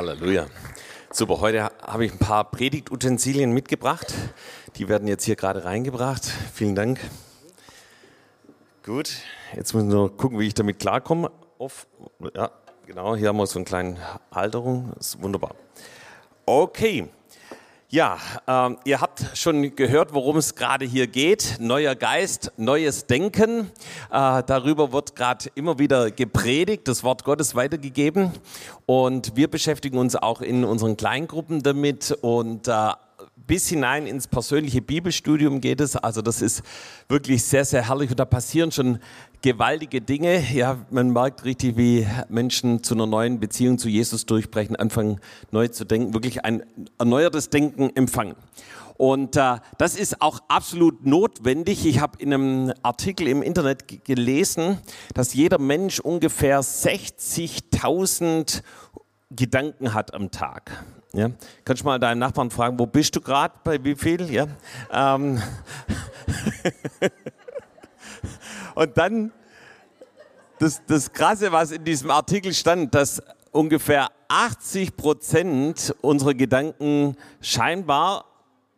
Halleluja. Super, heute habe ich ein paar Predigtutensilien mitgebracht. Die werden jetzt hier gerade reingebracht. Vielen Dank. Gut, jetzt müssen wir gucken, wie ich damit klarkomme. Auf, ja, genau, hier haben wir so eine kleine Halterung. Das ist wunderbar. Okay, ja, ähm, ihr habt schon gehört, worum es gerade hier geht. Neuer Geist, neues Denken. Äh, darüber wird gerade immer wieder gepredigt, das Wort Gottes weitergegeben. Und wir beschäftigen uns auch in unseren Kleingruppen damit. Und äh, bis hinein ins persönliche Bibelstudium geht es. Also das ist wirklich sehr, sehr herrlich und da passieren schon gewaltige Dinge. Ja, man merkt richtig, wie Menschen zu einer neuen Beziehung zu Jesus durchbrechen, anfangen neu zu denken, wirklich ein erneuertes Denken empfangen. Und äh, das ist auch absolut notwendig. Ich habe in einem Artikel im Internet gelesen, dass jeder Mensch ungefähr 60.000 Gedanken hat am Tag. Ja? Kannst du mal deinen Nachbarn fragen, wo bist du gerade, bei wie viel? Ja? Ähm Und dann das, das Krasse, was in diesem Artikel stand, dass ungefähr 80 Prozent unserer Gedanken scheinbar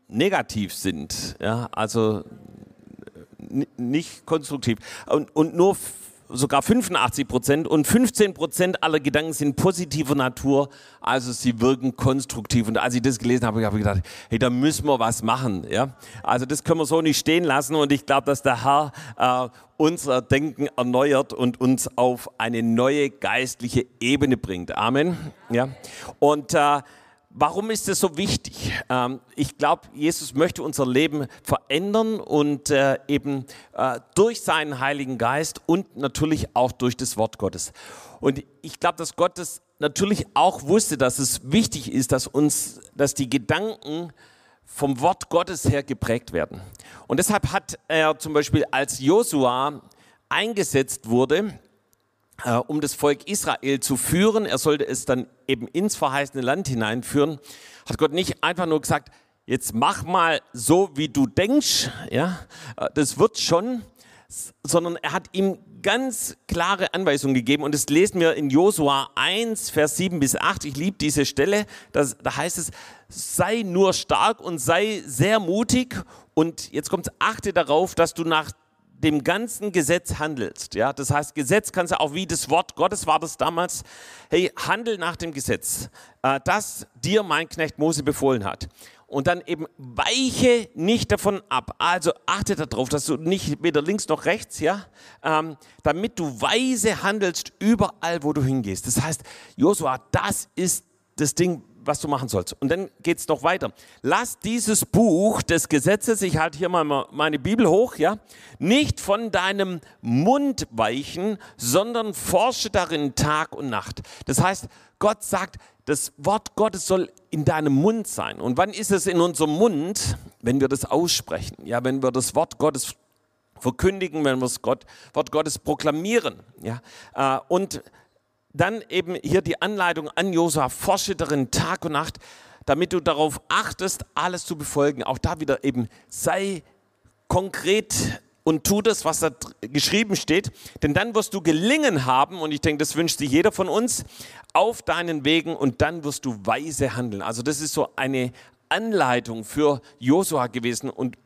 negativ sind. Ja? Also nicht konstruktiv. Und, und nur sogar 85 Prozent und 15 Prozent aller Gedanken sind positiver Natur, also sie wirken konstruktiv. Und als ich das gelesen habe, habe ich gedacht, hey, da müssen wir was machen. Ja? Also das können wir so nicht stehen lassen und ich glaube, dass der Herr äh, unser Denken erneuert und uns auf eine neue geistliche Ebene bringt. Amen. Ja? Und äh, Warum ist es so wichtig? Ähm, ich glaube, Jesus möchte unser Leben verändern und äh, eben äh, durch seinen Heiligen Geist und natürlich auch durch das Wort Gottes. Und ich glaube, dass Gott es natürlich auch wusste, dass es wichtig ist, dass uns, dass die Gedanken vom Wort Gottes her geprägt werden. Und deshalb hat er zum Beispiel, als Josua eingesetzt wurde, äh, um das Volk Israel zu führen, er sollte es dann eben ins verheißene Land hineinführen, hat Gott nicht einfach nur gesagt, jetzt mach mal so, wie du denkst, ja, äh, das wird schon, sondern er hat ihm ganz klare Anweisungen gegeben. Und das lesen wir in Josua 1, Vers 7 bis 8. Ich liebe diese Stelle, das, da heißt es, sei nur stark und sei sehr mutig. Und jetzt kommt achte darauf, dass du nach dem ganzen Gesetz handelst. Ja, das heißt, Gesetz kannst du auch wie das Wort Gottes war das damals. Hey, handel nach dem Gesetz, äh, das dir mein Knecht Mose befohlen hat. Und dann eben weiche nicht davon ab. Also achte darauf, dass du nicht weder links noch rechts, ja, ähm, damit du weise handelst überall, wo du hingehst. Das heißt, Josua, das ist das Ding, was du machen sollst. Und dann geht es noch weiter. Lass dieses Buch des Gesetzes, ich halte hier mal meine Bibel hoch, ja, nicht von deinem Mund weichen, sondern forsche darin Tag und Nacht. Das heißt, Gott sagt, das Wort Gottes soll in deinem Mund sein. Und wann ist es in unserem Mund? Wenn wir das aussprechen. Ja, wenn wir das Wort Gottes verkündigen, wenn wir das Gott, Wort Gottes proklamieren. Ja, äh, und dann eben hier die Anleitung an Josua, forsche darin Tag und Nacht, damit du darauf achtest, alles zu befolgen. Auch da wieder eben, sei konkret und tu das, was da geschrieben steht, denn dann wirst du gelingen haben, und ich denke, das wünscht sich jeder von uns, auf deinen Wegen und dann wirst du weise handeln. Also das ist so eine Anleitung für Josua gewesen und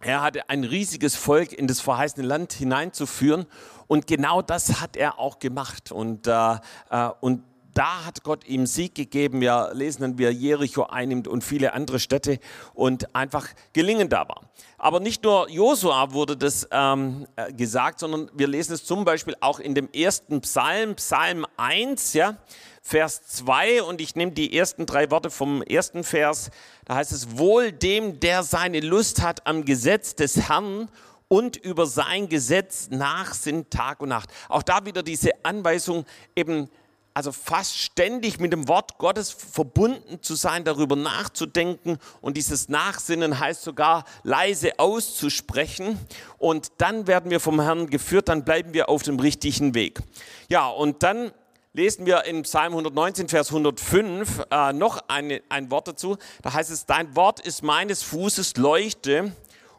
er hatte ein riesiges Volk in das verheißene Land hineinzuführen und genau das hat er auch gemacht. Und, äh, äh, und da hat Gott ihm Sieg gegeben. Wir lesen dann, wie er Jericho einnimmt und viele andere Städte und einfach gelingen da war. Aber nicht nur Josua wurde das ähm, äh, gesagt, sondern wir lesen es zum Beispiel auch in dem ersten Psalm, Psalm 1, ja, Vers 2 und ich nehme die ersten drei Worte vom ersten Vers. Da heißt es, wohl dem, der seine Lust hat am Gesetz des Herrn und über sein Gesetz nach sind Tag und Nacht. Auch da wieder diese Anweisung, eben also fast ständig mit dem Wort Gottes verbunden zu sein, darüber nachzudenken und dieses Nachsinnen heißt sogar leise auszusprechen und dann werden wir vom Herrn geführt, dann bleiben wir auf dem richtigen Weg. Ja, und dann lesen wir in Psalm 119, Vers 105 äh, noch eine, ein Wort dazu. Da heißt es, dein Wort ist meines Fußes Leuchte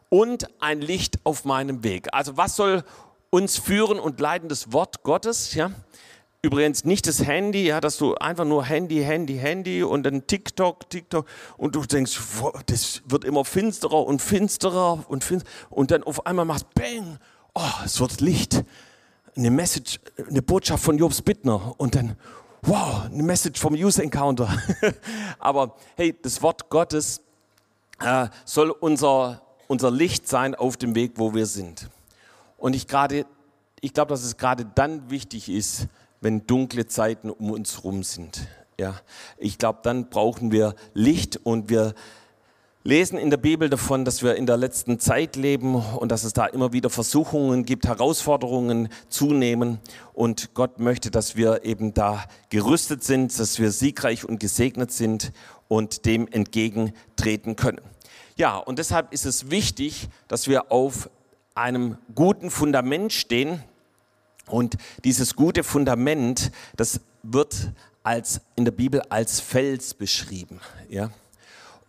und ein Licht auf meinem Weg. Also was soll uns führen und leiten? Das Wort Gottes, ja? Übrigens nicht das Handy, ja, dass du einfach nur Handy, Handy, Handy und dann TikTok, TikTok und du denkst, das wird immer finsterer und finsterer und finsterer und dann auf einmal machst Bang, oh, es wird Licht. Eine Message, eine Botschaft von Jobs Bittner und dann, wow, eine Message vom User Encounter. Aber hey, das Wort Gottes äh, soll unser, unser Licht sein auf dem Weg, wo wir sind. Und ich gerade, ich glaube, dass es gerade dann wichtig ist, wenn dunkle Zeiten um uns herum sind. Ja, ich glaube, dann brauchen wir Licht und wir lesen in der Bibel davon, dass wir in der letzten Zeit leben und dass es da immer wieder Versuchungen gibt, Herausforderungen zunehmen und Gott möchte, dass wir eben da gerüstet sind, dass wir siegreich und gesegnet sind und dem entgegentreten können. Ja, und deshalb ist es wichtig, dass wir auf einem guten Fundament stehen, und dieses gute Fundament, das wird als, in der Bibel als Fels beschrieben. Ja?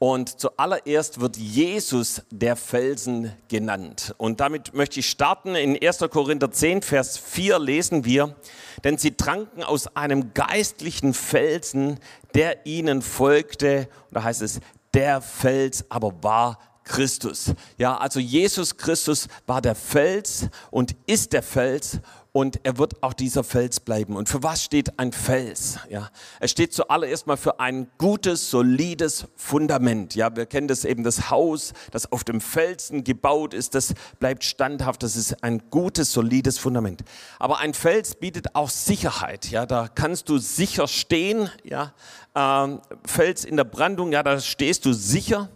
Und zuallererst wird Jesus der Felsen genannt. Und damit möchte ich starten. In 1. Korinther 10, Vers 4 lesen wir, denn sie tranken aus einem geistlichen Felsen, der ihnen folgte. Und da heißt es, der Fels aber war Christus. Ja, also Jesus Christus war der Fels und ist der Fels und er wird auch dieser Fels bleiben. Und für was steht ein Fels? Ja, er steht zuallererst mal für ein gutes, solides Fundament. Ja, wir kennen das eben, das Haus, das auf dem Felsen gebaut ist, das bleibt standhaft. Das ist ein gutes, solides Fundament. Aber ein Fels bietet auch Sicherheit. Ja, da kannst du sicher stehen. Ja, ähm, Fels in der Brandung, ja, da stehst du sicher.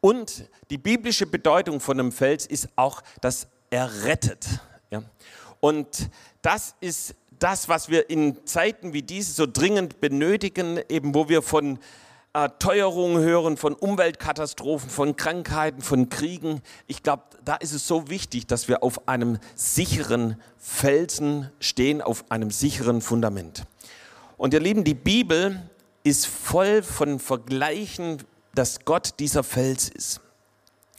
Und die biblische Bedeutung von einem Fels ist auch, dass er rettet. Ja. Und das ist das, was wir in Zeiten wie diese so dringend benötigen, eben wo wir von äh, Teuerungen hören, von Umweltkatastrophen, von Krankheiten, von Kriegen. Ich glaube, da ist es so wichtig, dass wir auf einem sicheren Felsen stehen, auf einem sicheren Fundament. Und ihr Lieben, die Bibel ist voll von Vergleichen, dass Gott dieser Fels ist.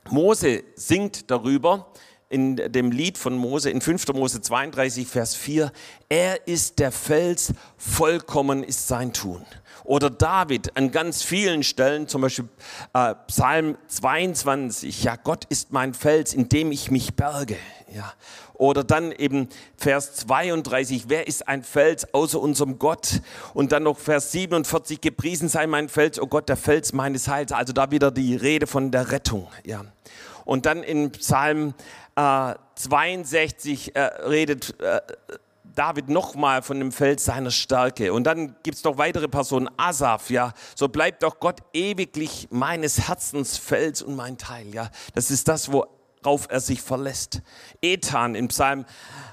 Mose singt darüber, in dem Lied von Mose, in 5. Mose 32, Vers 4, er ist der Fels, vollkommen ist sein Tun. Oder David an ganz vielen Stellen, zum Beispiel äh, Psalm 22, ja, Gott ist mein Fels, in dem ich mich berge. Ja. Oder dann eben Vers 32, wer ist ein Fels außer unserem Gott? Und dann noch Vers 47, gepriesen sei mein Fels, oh Gott, der Fels meines Heils. Also da wieder die Rede von der Rettung. Ja. Und dann in Psalm äh, 62 äh, redet äh, David nochmal von dem Feld seiner Stärke. Und dann gibt es noch weitere Personen, Asaf, ja. So bleibt doch Gott ewiglich meines Herzens Fels und mein Teil, ja. Das ist das, worauf er sich verlässt. Ethan in Psalm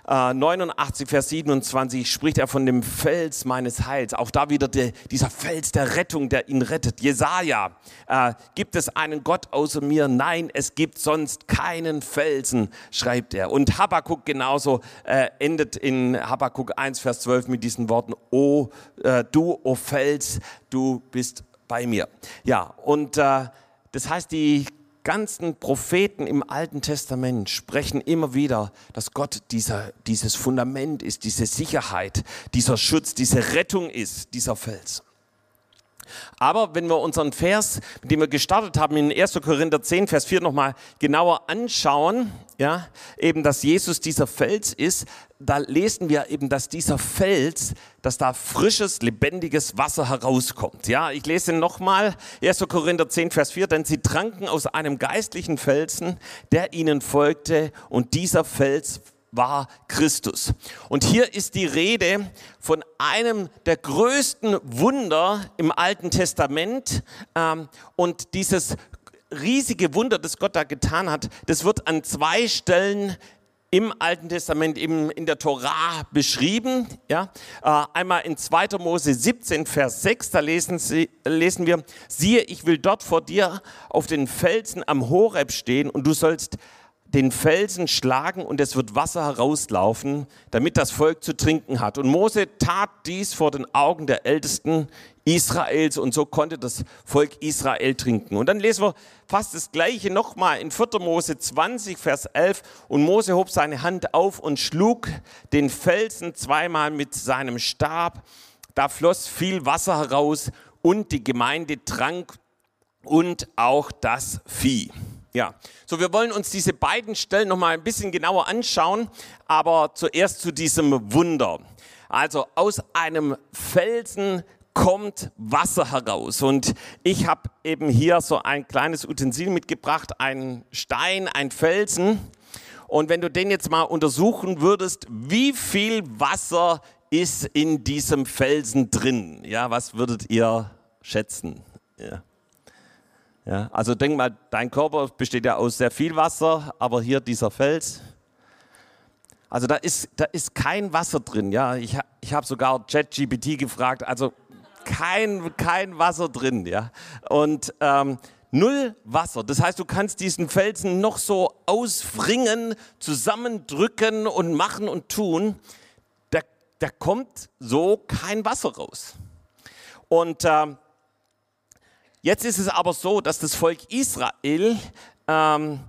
89, äh, Vers 27 spricht er von dem Fels meines Heils. Auch da wieder der, dieser Fels der Rettung, der ihn rettet. Jesaja, äh, gibt es einen Gott außer mir? Nein, es gibt sonst keinen Felsen, schreibt er. Und Habakkuk genauso äh, endet in Habakkuk 1, Vers 12 mit diesen Worten, O äh, du, o Fels, du bist bei mir. Ja, und äh, das heißt, die ganzen Propheten im Alten Testament sprechen immer wieder, dass Gott dieser, dieses Fundament ist, diese Sicherheit, dieser Schutz, diese Rettung ist, dieser Fels. Aber wenn wir unseren Vers, mit dem wir gestartet haben, in 1. Korinther 10, Vers 4 nochmal genauer anschauen, ja, eben, dass Jesus dieser Fels ist, da lesen wir eben, dass dieser Fels, dass da frisches, lebendiges Wasser herauskommt. Ja, ich lese nochmal, 1. Korinther 10, Vers 4, denn sie tranken aus einem geistlichen Felsen, der ihnen folgte und dieser Fels war Christus. Und hier ist die Rede von einem der größten Wunder im Alten Testament. Ähm, und dieses riesige Wunder, das Gott da getan hat, das wird an zwei Stellen im Alten Testament eben in der Torah beschrieben. Ja? Äh, einmal in 2. Mose 17, Vers 6, da lesen, Sie, lesen wir, siehe, ich will dort vor dir auf den Felsen am Horeb stehen und du sollst den Felsen schlagen und es wird Wasser herauslaufen, damit das Volk zu trinken hat. Und Mose tat dies vor den Augen der Ältesten Israels und so konnte das Volk Israel trinken. Und dann lesen wir fast das Gleiche nochmal in 4. Mose 20, Vers 11. Und Mose hob seine Hand auf und schlug den Felsen zweimal mit seinem Stab. Da floss viel Wasser heraus und die Gemeinde trank und auch das Vieh. Ja, so wir wollen uns diese beiden Stellen noch mal ein bisschen genauer anschauen, aber zuerst zu diesem Wunder. Also aus einem Felsen kommt Wasser heraus und ich habe eben hier so ein kleines Utensil mitgebracht, einen Stein, ein Felsen und wenn du den jetzt mal untersuchen würdest, wie viel Wasser ist in diesem Felsen drin? Ja, was würdet ihr schätzen? Ja. Ja, also denk mal, dein Körper besteht ja aus sehr viel Wasser, aber hier dieser Fels, also da ist, da ist kein Wasser drin. Ja, ich, ich habe sogar ChatGPT gefragt, also kein, kein Wasser drin. Ja, und ähm, null Wasser. Das heißt, du kannst diesen Felsen noch so ausfringen, zusammendrücken und machen und tun. Da, da kommt so kein Wasser raus. Und ähm, Jetzt ist es aber so, dass das Volk Israel ähm,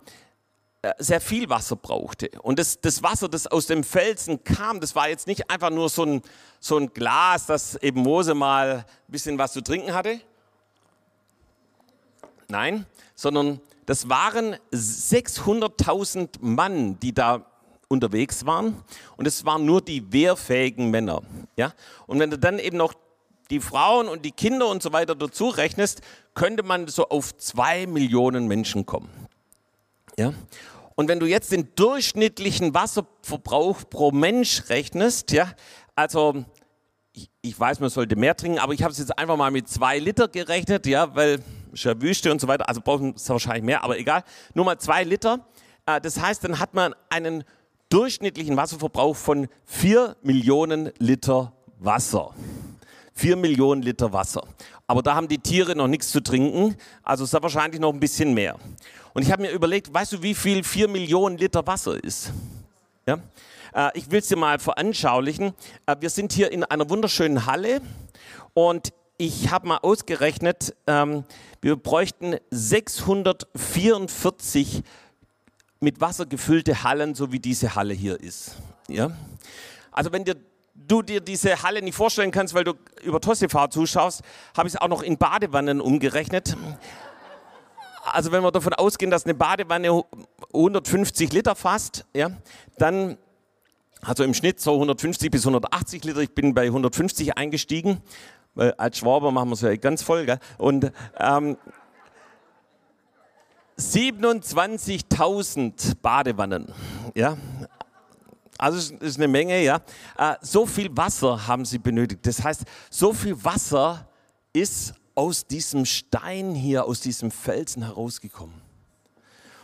äh, sehr viel Wasser brauchte. Und das, das, Wasser, das aus dem Felsen kam, das war jetzt nicht einfach nur so ein, so ein Glas, das eben Mose mal ein bisschen was zu trinken hatte. Nein, sondern das waren 600.000 Mann, die da unterwegs waren. Und es waren nur die wehrfähigen Männer. Ja? Und wenn du dann eben noch die Frauen und die Kinder und so weiter dazu rechnest, könnte man so auf zwei Millionen Menschen kommen. Ja? Und wenn du jetzt den durchschnittlichen Wasserverbrauch pro Mensch rechnest, ja, also ich, ich weiß, man sollte mehr trinken, aber ich habe es jetzt einfach mal mit zwei Liter gerechnet, ja, weil es ja Wüste und so weiter, also brauchen es wahrscheinlich mehr, aber egal, nur mal zwei Liter. Äh, das heißt, dann hat man einen durchschnittlichen Wasserverbrauch von vier Millionen Liter Wasser. 4 Millionen Liter Wasser. Aber da haben die Tiere noch nichts zu trinken, also ist da wahrscheinlich noch ein bisschen mehr. Und ich habe mir überlegt, weißt du, wie viel 4 Millionen Liter Wasser ist? Ja? Äh, ich will es dir mal veranschaulichen. Äh, wir sind hier in einer wunderschönen Halle und ich habe mal ausgerechnet, ähm, wir bräuchten 644 mit Wasser gefüllte Hallen, so wie diese Halle hier ist. Ja? Also wenn dir du dir diese Halle nicht vorstellen kannst, weil du über Tossifar zuschaust, habe ich es auch noch in Badewannen umgerechnet. Also wenn wir davon ausgehen, dass eine Badewanne 150 Liter fasst, ja, dann, also im Schnitt so 150 bis 180 Liter, ich bin bei 150 eingestiegen, weil als Schwaber machen wir es ja ganz voll, gell? und ähm, 27.000 Badewannen, ja, also es ist eine Menge, ja. Äh, so viel Wasser haben sie benötigt. Das heißt, so viel Wasser ist aus diesem Stein hier, aus diesem Felsen herausgekommen.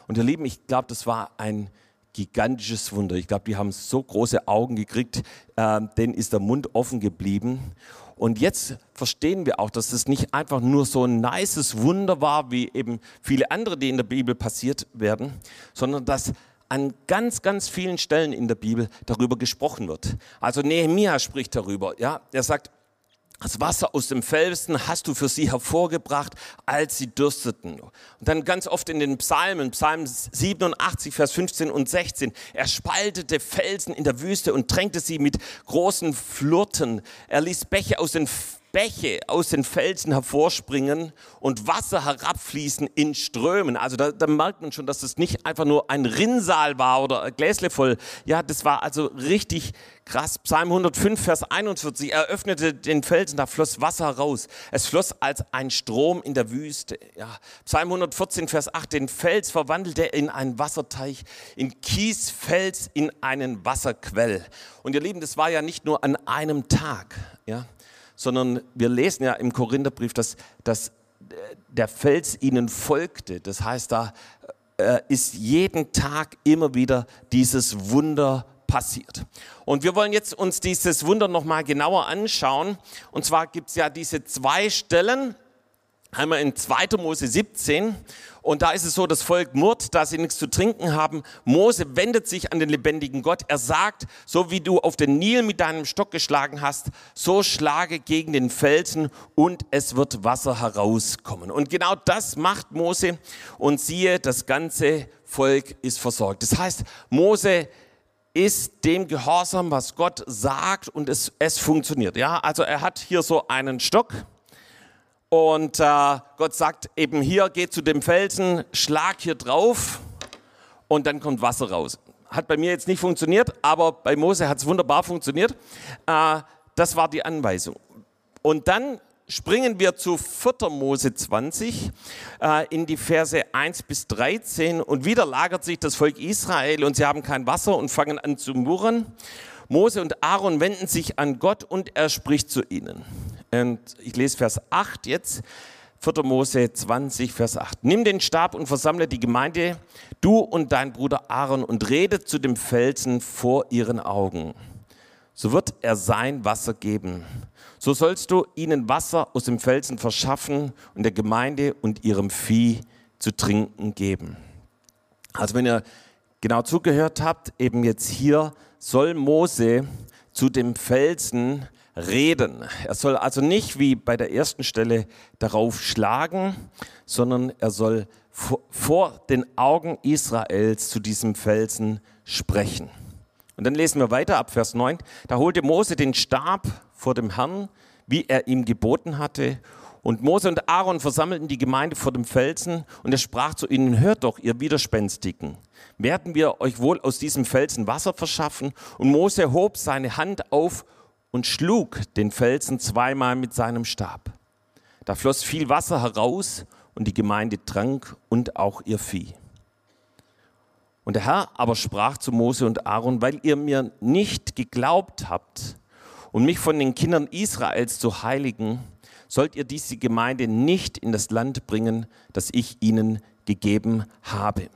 Und ihr Lieben, ich glaube, das war ein gigantisches Wunder. Ich glaube, die haben so große Augen gekriegt, äh, denen ist der Mund offen geblieben. Und jetzt verstehen wir auch, dass es nicht einfach nur so ein nices Wunder war, wie eben viele andere, die in der Bibel passiert werden, sondern dass an ganz, ganz vielen Stellen in der Bibel darüber gesprochen wird. Also Nehemiah spricht darüber. Ja, er sagt, das Wasser aus dem Felsen hast du für sie hervorgebracht, als sie dürsteten. Und dann ganz oft in den Psalmen, Psalm 87, Vers 15 und 16. Er spaltete Felsen in der Wüste und tränkte sie mit großen Flurten. Er ließ Bäche aus den Bäche aus den Felsen hervorspringen und Wasser herabfließen in Strömen. Also da, da merkt man schon, dass das nicht einfach nur ein Rinnsal war oder ein Gläsle voll. Ja, das war also richtig krass. Psalm 105, Vers 41. Er öffnete den Felsen, da floss Wasser raus. Es floss als ein Strom in der Wüste. Ja. Psalm 114, Vers 8. Den Fels verwandelte er in einen Wasserteich, in Kiesfels in einen Wasserquell. Und ihr Lieben, das war ja nicht nur an einem Tag. Ja sondern wir lesen ja im Korintherbrief, dass, dass der Fels ihnen folgte. Das heißt, da äh, ist jeden Tag immer wieder dieses Wunder passiert. Und wir wollen jetzt uns dieses Wunder nochmal genauer anschauen. Und zwar gibt es ja diese zwei Stellen, einmal in 2. Mose 17 und da ist es so, das Volk murrt, da sie nichts zu trinken haben. Mose wendet sich an den lebendigen Gott. Er sagt, so wie du auf den Nil mit deinem Stock geschlagen hast, so schlage gegen den Felsen und es wird Wasser herauskommen. Und genau das macht Mose und siehe, das ganze Volk ist versorgt. Das heißt, Mose ist dem gehorsam, was Gott sagt und es, es funktioniert. Ja, also er hat hier so einen Stock und äh, Gott sagt eben hier, geh zu dem Felsen, schlag hier drauf und dann kommt Wasser raus. Hat bei mir jetzt nicht funktioniert, aber bei Mose hat es wunderbar funktioniert. Äh, das war die Anweisung. Und dann springen wir zu 4. Mose 20 äh, in die Verse 1 bis 13 und wieder lagert sich das Volk Israel und sie haben kein Wasser und fangen an zu murren. Mose und Aaron wenden sich an Gott und er spricht zu ihnen. Und ich lese Vers 8 jetzt. 4. Mose 20, Vers 8. Nimm den Stab und versammle die Gemeinde, du und dein Bruder Aaron, und rede zu dem Felsen vor ihren Augen. So wird er sein Wasser geben. So sollst du ihnen Wasser aus dem Felsen verschaffen und der Gemeinde und ihrem Vieh zu trinken geben. Also wenn ihr genau zugehört habt, eben jetzt hier soll Mose zu dem Felsen reden. Er soll also nicht wie bei der ersten Stelle darauf schlagen, sondern er soll vor den Augen Israels zu diesem Felsen sprechen. Und dann lesen wir weiter ab Vers 9. Da holte Mose den Stab vor dem Herrn, wie er ihm geboten hatte. Und Mose und Aaron versammelten die Gemeinde vor dem Felsen und er sprach zu ihnen, hört doch, ihr Widerspenstigen, werden wir euch wohl aus diesem Felsen Wasser verschaffen? Und Mose hob seine Hand auf und schlug den Felsen zweimal mit seinem Stab. Da floss viel Wasser heraus und die Gemeinde trank und auch ihr Vieh. Und der Herr aber sprach zu Mose und Aaron, weil ihr mir nicht geglaubt habt und mich von den Kindern Israels zu heiligen, sollt ihr diese Gemeinde nicht in das Land bringen, das ich ihnen gegeben habe.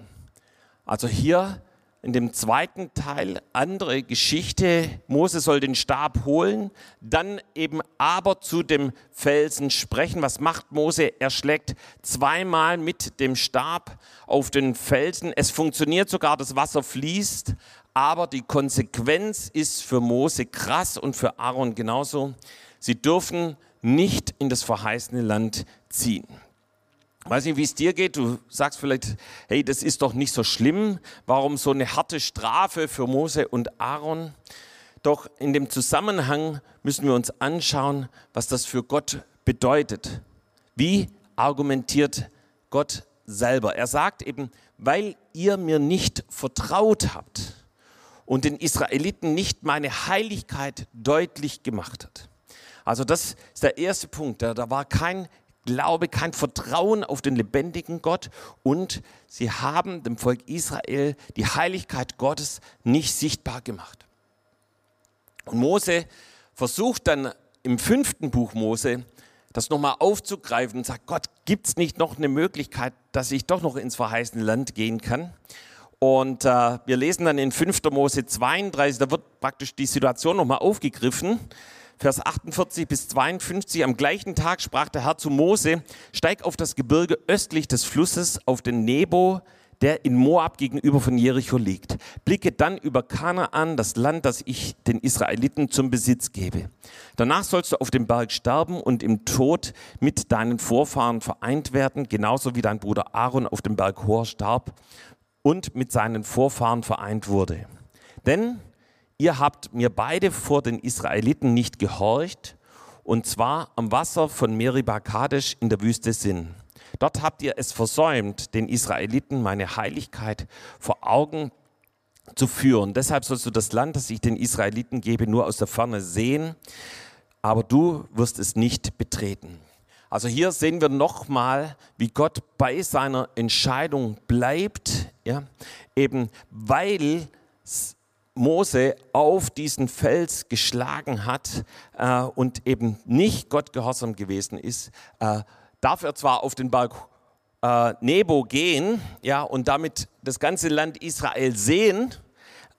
Also hier in dem zweiten Teil andere Geschichte. Mose soll den Stab holen, dann eben aber zu dem Felsen sprechen. Was macht Mose? Er schlägt zweimal mit dem Stab auf den Felsen. Es funktioniert sogar, das Wasser fließt, aber die Konsequenz ist für Mose krass und für Aaron genauso. Sie dürfen nicht in das verheißene Land ziehen. Weiß nicht, wie es dir geht. Du sagst vielleicht, hey, das ist doch nicht so schlimm. Warum so eine harte Strafe für Mose und Aaron? Doch in dem Zusammenhang müssen wir uns anschauen, was das für Gott bedeutet. Wie argumentiert Gott selber? Er sagt eben, weil ihr mir nicht vertraut habt und den Israeliten nicht meine Heiligkeit deutlich gemacht hat. Also das ist der erste Punkt. Da, da war kein Glaube, kein Vertrauen auf den lebendigen Gott und sie haben dem Volk Israel die Heiligkeit Gottes nicht sichtbar gemacht. Und Mose versucht dann im fünften Buch Mose das nochmal aufzugreifen und sagt, Gott, gibt es nicht noch eine Möglichkeit, dass ich doch noch ins verheißene Land gehen kann? Und äh, wir lesen dann in 5. Mose 32, da wird praktisch die Situation nochmal aufgegriffen. Vers 48 bis 52, am gleichen Tag sprach der Herr zu Mose, steig auf das Gebirge östlich des Flusses, auf den Nebo, der in Moab gegenüber von Jericho liegt. Blicke dann über Kanaan, das Land, das ich den Israeliten zum Besitz gebe. Danach sollst du auf dem Berg sterben und im Tod mit deinen Vorfahren vereint werden, genauso wie dein Bruder Aaron auf dem Berg Hor starb und mit seinen Vorfahren vereint wurde. Denn ihr habt mir beide vor den Israeliten nicht gehorcht, und zwar am Wasser von Meribah Kadesh in der Wüste Sin. Dort habt ihr es versäumt, den Israeliten meine Heiligkeit vor Augen zu führen. Deshalb sollst du das Land, das ich den Israeliten gebe, nur aus der Ferne sehen, aber du wirst es nicht betreten. Also hier sehen wir nochmal, wie Gott bei seiner Entscheidung bleibt, ja, eben weil Mose auf diesen Fels geschlagen hat äh, und eben nicht Gott gehorsam gewesen ist, äh, darf er zwar auf den Berg äh, Nebo gehen ja, und damit das ganze Land Israel sehen,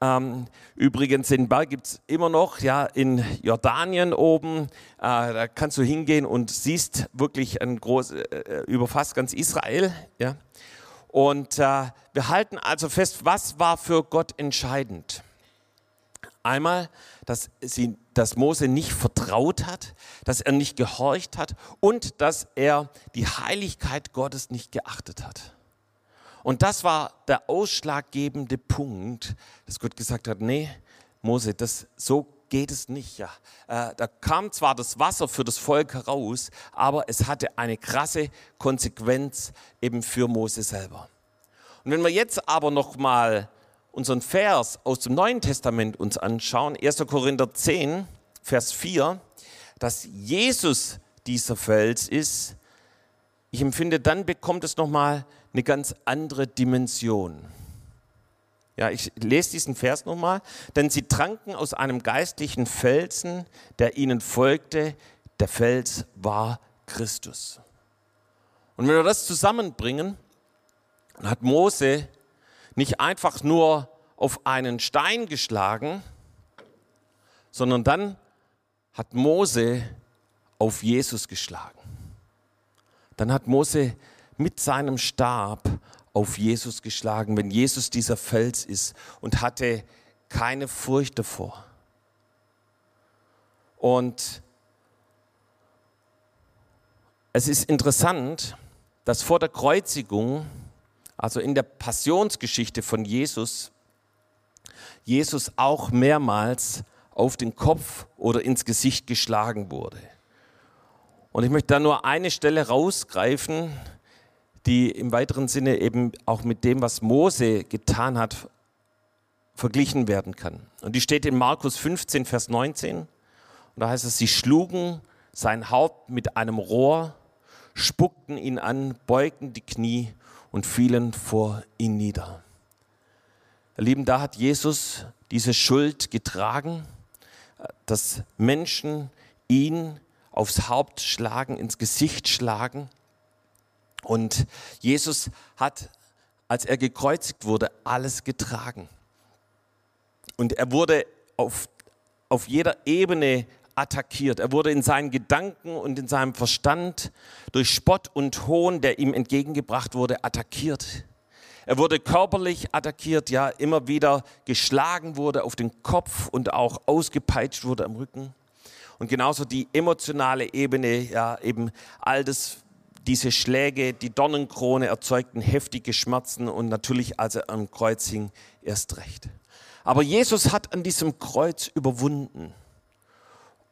Ähm, übrigens, den Berg gibt es immer noch, ja, in Jordanien oben. Äh, da kannst du hingehen und siehst wirklich ein groß, äh, äh, über fast ganz Israel. Ja. Und wir halten also fest, was war für Gott entscheidend? Einmal, dass, sie, dass Mose nicht vertraut hat, dass er nicht gehorcht hat und dass er die Heiligkeit Gottes nicht geachtet hat. Und das war der ausschlaggebende Punkt, dass Gott gesagt hat, nee, Mose, das, so geht es nicht. Ja. Äh, da kam zwar das Wasser für das Volk heraus, aber es hatte eine krasse Konsequenz eben für Mose selber. Und wenn wir jetzt aber noch mal unseren Vers aus dem Neuen Testament uns anschauen, 1. Korinther 10, Vers 4, dass Jesus dieser Fels ist, ich empfinde, dann bekommt es nochmal eine ganz andere Dimension. Ja, ich lese diesen Vers nochmal. Denn sie tranken aus einem geistlichen Felsen, der ihnen folgte. Der Fels war Christus. Und wenn wir das zusammenbringen, hat Mose nicht einfach nur auf einen Stein geschlagen, sondern dann hat Mose auf Jesus geschlagen. Dann hat Mose mit seinem Stab auf Jesus geschlagen, wenn Jesus dieser Fels ist und hatte keine Furcht davor. Und es ist interessant, dass vor der Kreuzigung also in der Passionsgeschichte von Jesus, Jesus auch mehrmals auf den Kopf oder ins Gesicht geschlagen wurde. Und ich möchte da nur eine Stelle rausgreifen, die im weiteren Sinne eben auch mit dem, was Mose getan hat, verglichen werden kann. Und die steht in Markus 15, Vers 19. Und da heißt es, sie schlugen sein Haupt mit einem Rohr, spuckten ihn an, beugten die Knie und fielen vor ihn nieder. Ihr Lieben, da hat Jesus diese Schuld getragen, dass Menschen ihn aufs Haupt schlagen, ins Gesicht schlagen. Und Jesus hat, als er gekreuzigt wurde, alles getragen. Und er wurde auf, auf jeder Ebene attackiert. Er wurde in seinen Gedanken und in seinem Verstand durch Spott und Hohn, der ihm entgegengebracht wurde, attackiert. Er wurde körperlich attackiert, ja, immer wieder geschlagen wurde auf den Kopf und auch ausgepeitscht wurde am Rücken. Und genauso die emotionale Ebene, ja, eben all das, diese Schläge, die Dornenkrone erzeugten heftige Schmerzen und natürlich, als er am Kreuz hing, erst recht. Aber Jesus hat an diesem Kreuz überwunden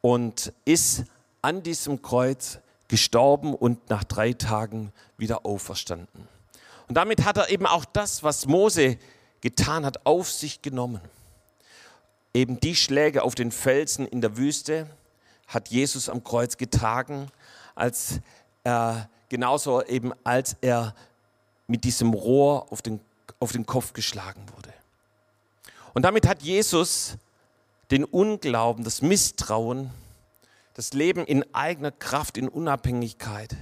und ist an diesem Kreuz gestorben und nach drei Tagen wieder auferstanden. Und damit hat er eben auch das, was Mose getan hat, auf sich genommen. Eben die Schläge auf den Felsen in der Wüste hat Jesus am Kreuz getragen, als er, genauso eben als er mit diesem Rohr auf den, auf den Kopf geschlagen wurde. Und damit hat Jesus den Unglauben, das Misstrauen, das Leben in eigener Kraft, in Unabhängigkeit,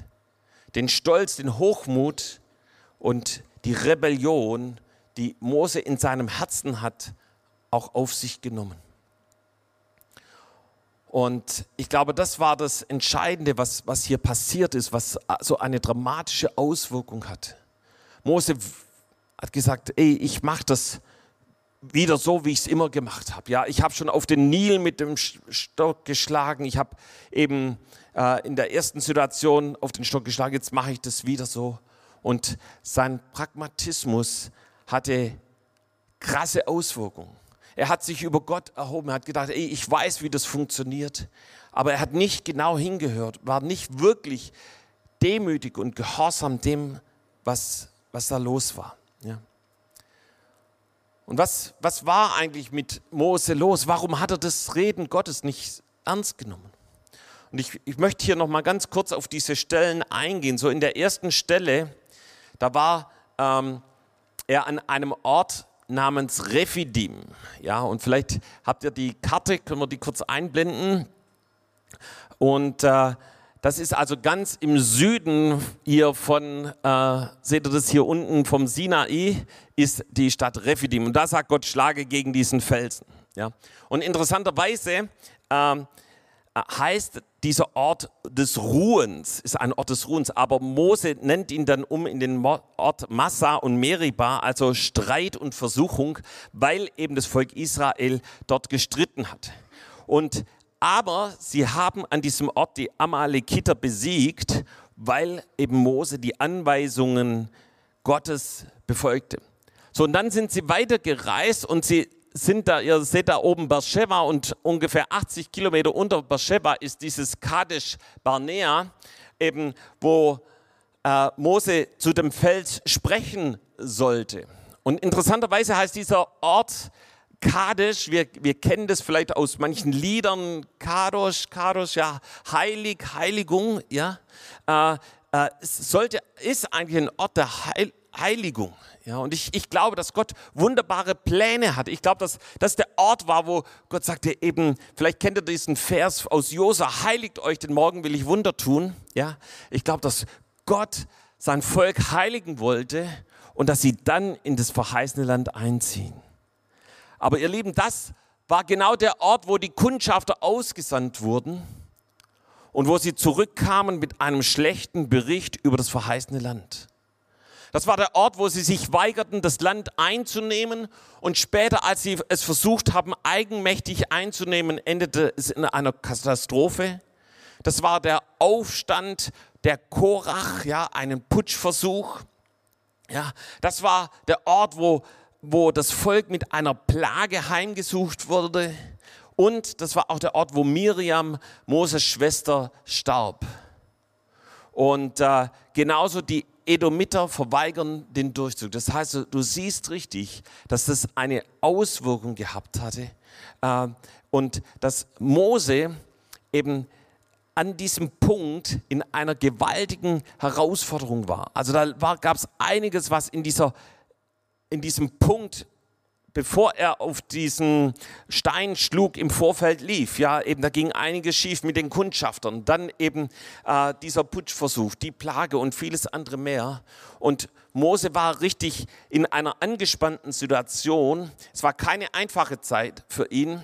den Stolz, den Hochmut und die Rebellion, die Mose in seinem Herzen hat, auch auf sich genommen. Und ich glaube, das war das Entscheidende, was, was hier passiert ist, was so eine dramatische Auswirkung hat. Mose hat gesagt, ey, ich mache das wieder so, wie ich es immer gemacht habe. Ja, ich habe schon auf den Nil mit dem Stock geschlagen. Ich habe eben äh, in der ersten Situation auf den Stock geschlagen. Jetzt mache ich das wieder so. Und sein Pragmatismus hatte krasse Auswirkungen. Er hat sich über Gott erhoben. Er hat gedacht, ey, ich weiß, wie das funktioniert. Aber er hat nicht genau hingehört, war nicht wirklich demütig und gehorsam dem, was, was da los war. Ja. Und was, was war eigentlich mit Mose los? Warum hat er das Reden Gottes nicht ernst genommen? Und ich, ich möchte hier noch mal ganz kurz auf diese Stellen eingehen. So in der ersten Stelle, da war ähm, er an einem Ort namens Refidim. Ja, und vielleicht habt ihr die Karte, können wir die kurz einblenden. Und äh, das ist also ganz im Süden hier von, äh, seht ihr das hier unten vom Sinai, ist die Stadt Rephidim. Und da sagt Gott, schlage gegen diesen Felsen. Ja? Und interessanterweise äh, heißt dieser Ort des Ruhens, ist ein Ort des Ruhens, aber Mose nennt ihn dann um in den Ort Massa und Meribah, also Streit und Versuchung, weil eben das Volk Israel dort gestritten hat. Und aber sie haben an diesem Ort die Amalekiter besiegt, weil eben Mose die Anweisungen Gottes befolgte. So, und dann sind sie weitergereist und sie sind da, ihr seht da oben Beersheba und ungefähr 80 Kilometer unter Beersheba ist dieses Kadesh Barnea, eben wo äh, Mose zu dem Fels sprechen sollte. Und interessanterweise heißt dieser Ort Kadesh, wir, wir kennen das vielleicht aus manchen Liedern, Kadosh, Kadosh, ja, heilig, Heiligung, ja. Äh, äh, sollte, ist eigentlich ein Ort der Heil, Heiligung. Ja, und ich, ich glaube, dass Gott wunderbare Pläne hat. Ich glaube, dass das der Ort war, wo Gott sagte eben, vielleicht kennt ihr diesen Vers aus Josa, heiligt euch, denn morgen will ich Wunder tun. Ja, ich glaube, dass Gott sein Volk heiligen wollte und dass sie dann in das verheißene Land einziehen. Aber ihr Lieben, das war genau der Ort, wo die Kundschafter ausgesandt wurden und wo sie zurückkamen mit einem schlechten Bericht über das verheißene Land. Das war der Ort, wo sie sich weigerten, das Land einzunehmen. Und später, als sie es versucht haben, eigenmächtig einzunehmen, endete es in einer Katastrophe. Das war der Aufstand der Korach, ja, einen Putschversuch. Ja, das war der Ort, wo wo das Volk mit einer Plage heimgesucht wurde. Und das war auch der Ort, wo Miriam, Moses Schwester, starb. Und äh, genauso die Edomiter verweigern den Durchzug. Das heißt, du siehst richtig, dass das eine Auswirkung gehabt hatte äh, und dass Mose eben an diesem Punkt in einer gewaltigen Herausforderung war. Also da gab es einiges, was in dieser in diesem Punkt, bevor er auf diesen Stein schlug, im Vorfeld lief. Ja, eben da ging einiges schief mit den Kundschaftern. Dann eben äh, dieser Putschversuch, die Plage und vieles andere mehr. Und Mose war richtig in einer angespannten Situation. Es war keine einfache Zeit für ihn.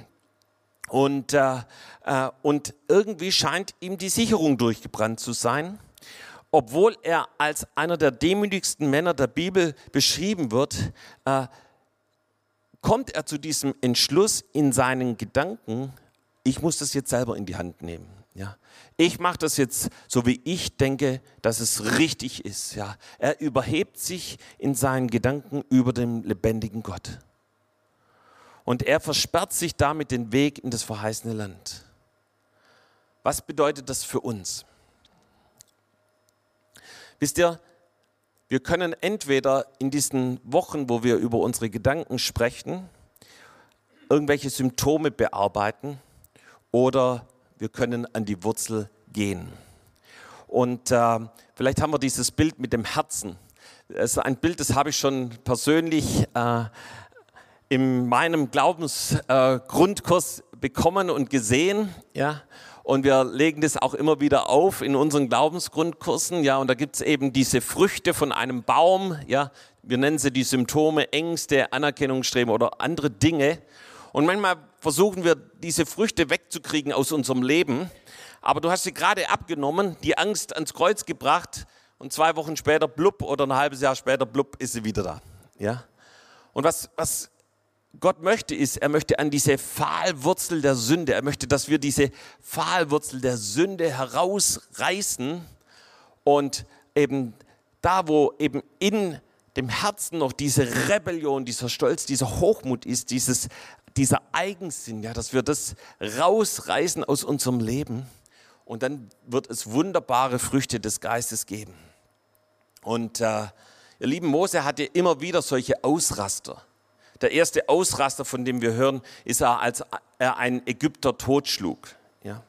Und, äh, äh, und irgendwie scheint ihm die Sicherung durchgebrannt zu sein obwohl er als einer der demütigsten Männer der Bibel beschrieben wird, äh, kommt er zu diesem Entschluss in seinen Gedanken, ich muss das jetzt selber in die Hand nehmen. Ja. Ich mache das jetzt so, wie ich denke, dass es richtig ist. Ja. Er überhebt sich in seinen Gedanken über den lebendigen Gott. Und er versperrt sich damit den Weg in das verheißene Land. Was bedeutet das für uns? Wisst ihr, wir können entweder in diesen Wochen, wo wir über unsere Gedanken sprechen, irgendwelche Symptome bearbeiten oder wir können an die Wurzel gehen. Und äh, vielleicht haben wir dieses Bild mit dem Herzen. Das ist ein Bild, das habe ich schon persönlich äh, in meinem Glaubensgrundkurs äh, bekommen und gesehen. Ja? Und wir legen das auch immer wieder auf in unseren Glaubensgrundkursen. Ja, und da gibt es eben diese Früchte von einem Baum. Ja, wir nennen sie die Symptome, Ängste, Anerkennungsstreben oder andere Dinge. Und manchmal versuchen wir, diese Früchte wegzukriegen aus unserem Leben. Aber du hast sie gerade abgenommen, die Angst ans Kreuz gebracht und zwei Wochen später, blub, oder ein halbes Jahr später, blub, ist sie wieder da. Ja? Und was, was Gott möchte ist, er möchte an diese Pfahlwurzel der Sünde, er möchte, dass wir diese Pfahlwurzel der Sünde herausreißen und eben da, wo eben in dem Herzen noch diese Rebellion, dieser Stolz, dieser Hochmut ist, dieses, dieser Eigensinn, ja, dass wir das rausreißen aus unserem Leben und dann wird es wunderbare Früchte des Geistes geben. Und äh, ihr lieben Mose hatte immer wieder solche Ausraster. Der erste Ausraster, von dem wir hören, ist er, als er einen Ägypter totschlug. Ja.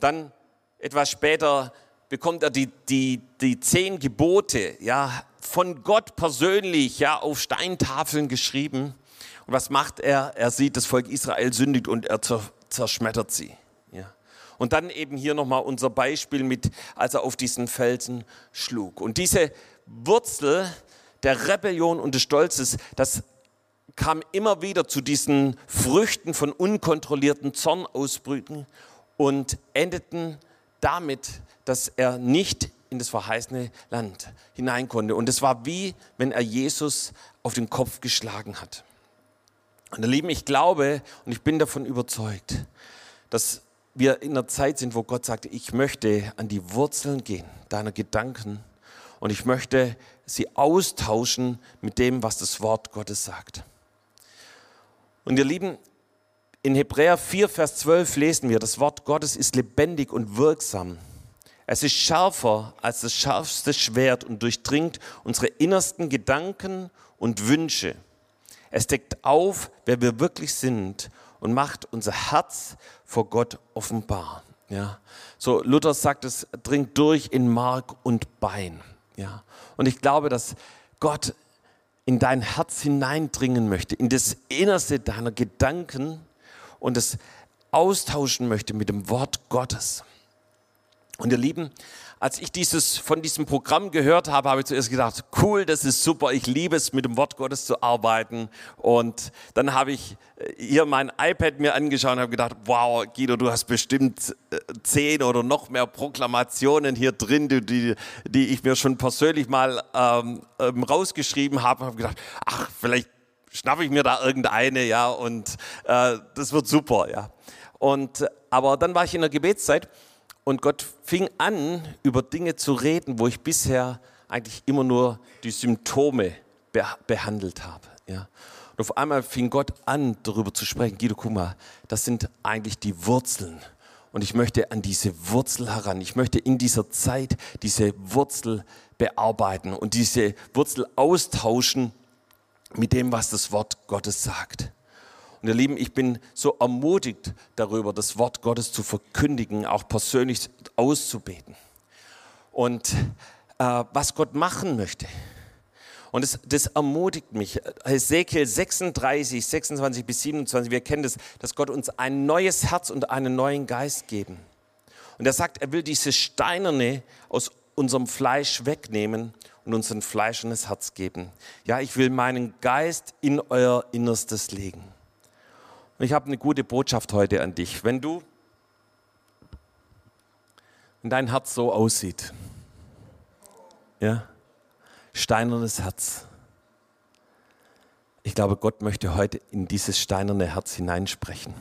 Dann etwas später bekommt er die, die, die zehn Gebote ja, von Gott persönlich ja, auf Steintafeln geschrieben. Und was macht er? Er sieht, das Volk Israel sündigt und er zerschmettert sie. Ja. Und dann eben hier nochmal unser Beispiel mit, als er auf diesen Felsen schlug. Und diese Wurzel der Rebellion und des Stolzes, das kam immer wieder zu diesen Früchten von unkontrollierten Zornausbrüchen und endeten damit, dass er nicht in das verheißene Land hinein konnte. Und es war wie, wenn er Jesus auf den Kopf geschlagen hat. Und ihr Lieben, ich glaube und ich bin davon überzeugt, dass wir in einer Zeit sind, wo Gott sagt, ich möchte an die Wurzeln gehen, deiner Gedanken, und ich möchte sie austauschen mit dem, was das Wort Gottes sagt. Und ihr Lieben, in Hebräer 4, Vers 12 lesen wir, das Wort Gottes ist lebendig und wirksam. Es ist schärfer als das schärfste Schwert und durchdringt unsere innersten Gedanken und Wünsche. Es deckt auf, wer wir wirklich sind und macht unser Herz vor Gott offenbar. Ja. So Luther sagt, es dringt durch in Mark und Bein. Ja. Und ich glaube, dass Gott in dein Herz hineindringen möchte, in das Innerste deiner Gedanken und es austauschen möchte mit dem Wort Gottes. Und ihr Lieben, als ich dieses, von diesem Programm gehört habe, habe ich zuerst gedacht, cool, das ist super, ich liebe es, mit dem Wort Gottes zu arbeiten. Und dann habe ich äh, hier mein iPad mir angeschaut und habe gedacht, wow, Guido, du hast bestimmt äh, zehn oder noch mehr Proklamationen hier drin, die, die ich mir schon persönlich mal ähm, ähm rausgeschrieben habe. Und habe gedacht, ach, vielleicht schnappe ich mir da irgendeine, ja, und äh, das wird super, ja. Und, aber dann war ich in der Gebetszeit und Gott fing an, über Dinge zu reden, wo ich bisher eigentlich immer nur die Symptome be behandelt habe. Ja. Und auf einmal fing Gott an, darüber zu sprechen. Guido, guck mal, das sind eigentlich die Wurzeln. Und ich möchte an diese Wurzel heran. Ich möchte in dieser Zeit diese Wurzel bearbeiten und diese Wurzel austauschen mit dem, was das Wort Gottes sagt. Und ihr Lieben, ich bin so ermutigt darüber, das Wort Gottes zu verkündigen, auch persönlich auszubeten. Und äh, was Gott machen möchte. Und das, das ermutigt mich. Ezekiel 36, 26 bis 27, wir kennen das, dass Gott uns ein neues Herz und einen neuen Geist geben. Und er sagt, er will diese Steinerne aus unserem Fleisch wegnehmen und uns ein fleischendes Herz geben. Ja, ich will meinen Geist in euer Innerstes legen. Und ich habe eine gute Botschaft heute an dich. Wenn du, wenn dein Herz so aussieht, ja, steinernes Herz. Ich glaube, Gott möchte heute in dieses steinerne Herz hineinsprechen.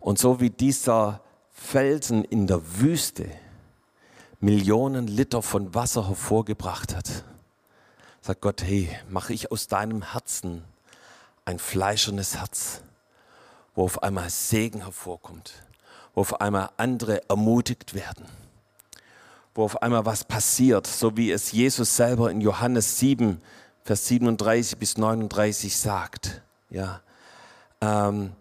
Und so wie dieser Felsen in der Wüste Millionen Liter von Wasser hervorgebracht hat, sagt Gott, hey, mache ich aus deinem Herzen ein fleischernes Herz, wo auf einmal Segen hervorkommt, wo auf einmal andere ermutigt werden, wo auf einmal was passiert, so wie es Jesus selber in Johannes 7, Vers 37 bis 39 sagt. Ja, ähm,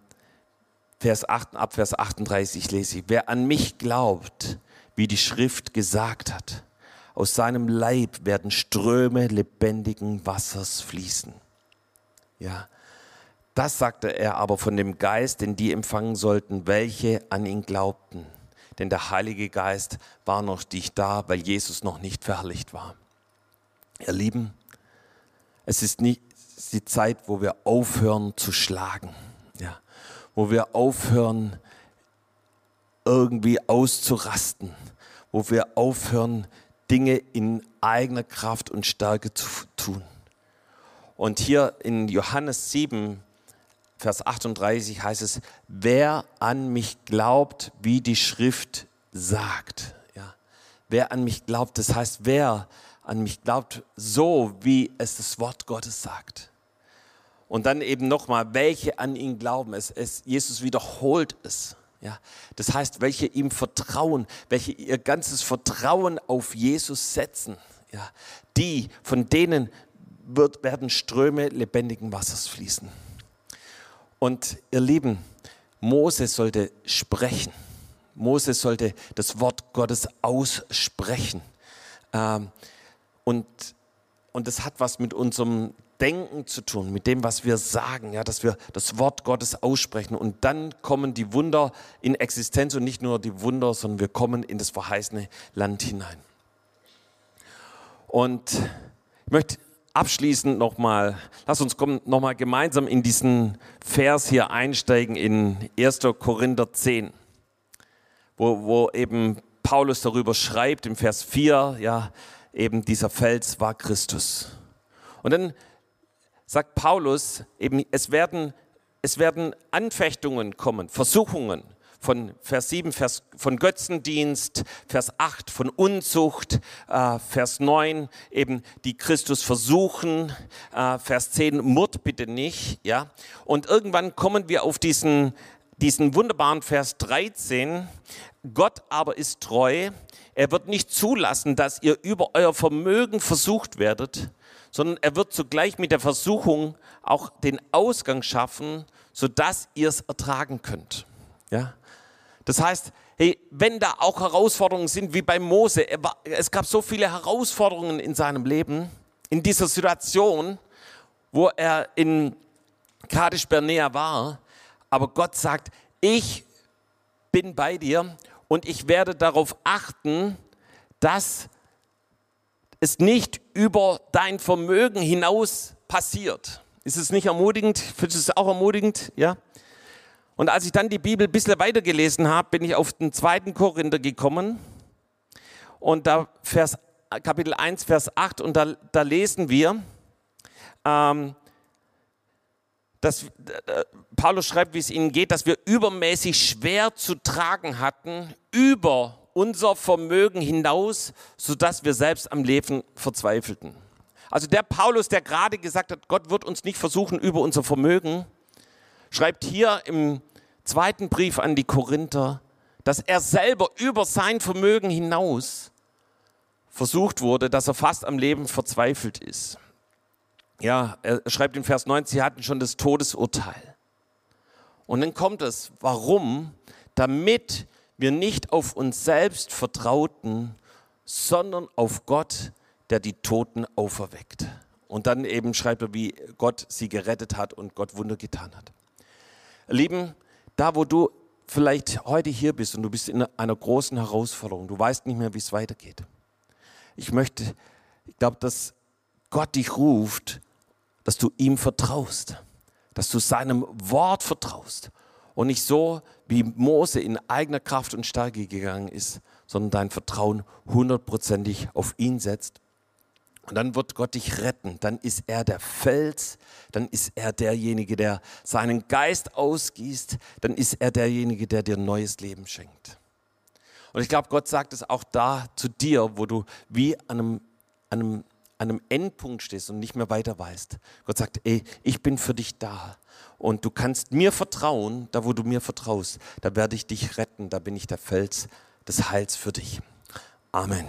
Vers 8, ab Vers 38 lese ich, wer an mich glaubt, wie die Schrift gesagt hat, aus seinem Leib werden Ströme lebendigen Wassers fließen. Ja, das sagte er aber von dem Geist, den die empfangen sollten, welche an ihn glaubten. Denn der Heilige Geist war noch nicht da, weil Jesus noch nicht verherrlicht war. Ihr Lieben, es ist nicht die Zeit, wo wir aufhören zu schlagen, ja, wo wir aufhören irgendwie auszurasten, wo wir aufhören Dinge in eigener Kraft und Stärke zu tun. Und hier in Johannes 7 Vers 38 heißt es, wer an mich glaubt, wie die Schrift sagt. Ja. Wer an mich glaubt, das heißt, wer an mich glaubt, so wie es das Wort Gottes sagt. Und dann eben nochmal, welche an ihn glauben. Es, es, Jesus wiederholt es. Ja, das heißt, welche ihm vertrauen, welche ihr ganzes Vertrauen auf Jesus setzen. Ja, die, von denen wird, werden Ströme lebendigen Wassers fließen. Und ihr Lieben, Mose sollte sprechen. Mose sollte das Wort Gottes aussprechen. Ähm, und, und das hat was mit unserem Denken zu tun, mit dem, was wir sagen, ja, dass wir das Wort Gottes aussprechen und dann kommen die Wunder in Existenz und nicht nur die Wunder, sondern wir kommen in das verheißene Land hinein. Und ich möchte abschließend nochmal, lass uns nochmal gemeinsam in diesen Vers hier einsteigen in 1. Korinther 10, wo, wo eben Paulus darüber schreibt im Vers 4, ja, eben dieser Fels war Christus. Und dann sagt Paulus eben, es werden, es werden Anfechtungen kommen, Versuchungen von Vers 7, Vers, von Götzendienst, Vers 8 von Unzucht, äh, Vers 9 eben die Christus versuchen, äh, Vers 10 Mord bitte nicht, ja. Und irgendwann kommen wir auf diesen, diesen wunderbaren Vers 13, Gott aber ist treu, er wird nicht zulassen, dass ihr über euer Vermögen versucht werdet, sondern er wird zugleich mit der Versuchung auch den Ausgang schaffen, sodass ihr es ertragen könnt. Ja? Das heißt, hey, wenn da auch Herausforderungen sind wie bei Mose, war, es gab so viele Herausforderungen in seinem Leben, in dieser Situation, wo er in Kadesh Bernea war, aber Gott sagt, ich bin bei dir und ich werde darauf achten, dass es nicht über dein Vermögen hinaus passiert. Ist es nicht ermutigend? Findest du es auch ermutigend? Ja. Und als ich dann die Bibel ein bisschen weitergelesen habe, bin ich auf den zweiten Korinther gekommen. Und da Vers, Kapitel 1, Vers 8, und da, da lesen wir, ähm, dass äh, Paulus schreibt, wie es ihnen geht, dass wir übermäßig schwer zu tragen hatten, über unser Vermögen hinaus, sodass wir selbst am Leben verzweifelten. Also der Paulus, der gerade gesagt hat, Gott wird uns nicht versuchen über unser Vermögen, schreibt hier im zweiten Brief an die Korinther, dass er selber über sein Vermögen hinaus versucht wurde, dass er fast am Leben verzweifelt ist. Ja, er schreibt in Vers 9, sie hatten schon das Todesurteil. Und dann kommt es, warum? Damit wir nicht auf uns selbst vertrauten, sondern auf Gott, der die Toten auferweckt. Und dann eben schreibt er, wie Gott sie gerettet hat und Gott Wunder getan hat. Lieben, da wo du vielleicht heute hier bist und du bist in einer großen Herausforderung, du weißt nicht mehr, wie es weitergeht. Ich möchte, ich glaube, dass Gott dich ruft, dass du ihm vertraust, dass du seinem Wort vertraust und nicht so, wie Mose in eigener Kraft und Stärke gegangen ist, sondern dein Vertrauen hundertprozentig auf ihn setzt. Und dann wird Gott dich retten. Dann ist er der Fels. Dann ist er derjenige, der seinen Geist ausgießt. Dann ist er derjenige, der dir neues Leben schenkt. Und ich glaube, Gott sagt es auch da zu dir, wo du wie an einem, an einem, an einem Endpunkt stehst und nicht mehr weiter weißt. Gott sagt, ey, ich bin für dich da. Und du kannst mir vertrauen, da wo du mir vertraust, da werde ich dich retten, da bin ich der Fels des Heils für dich. Amen.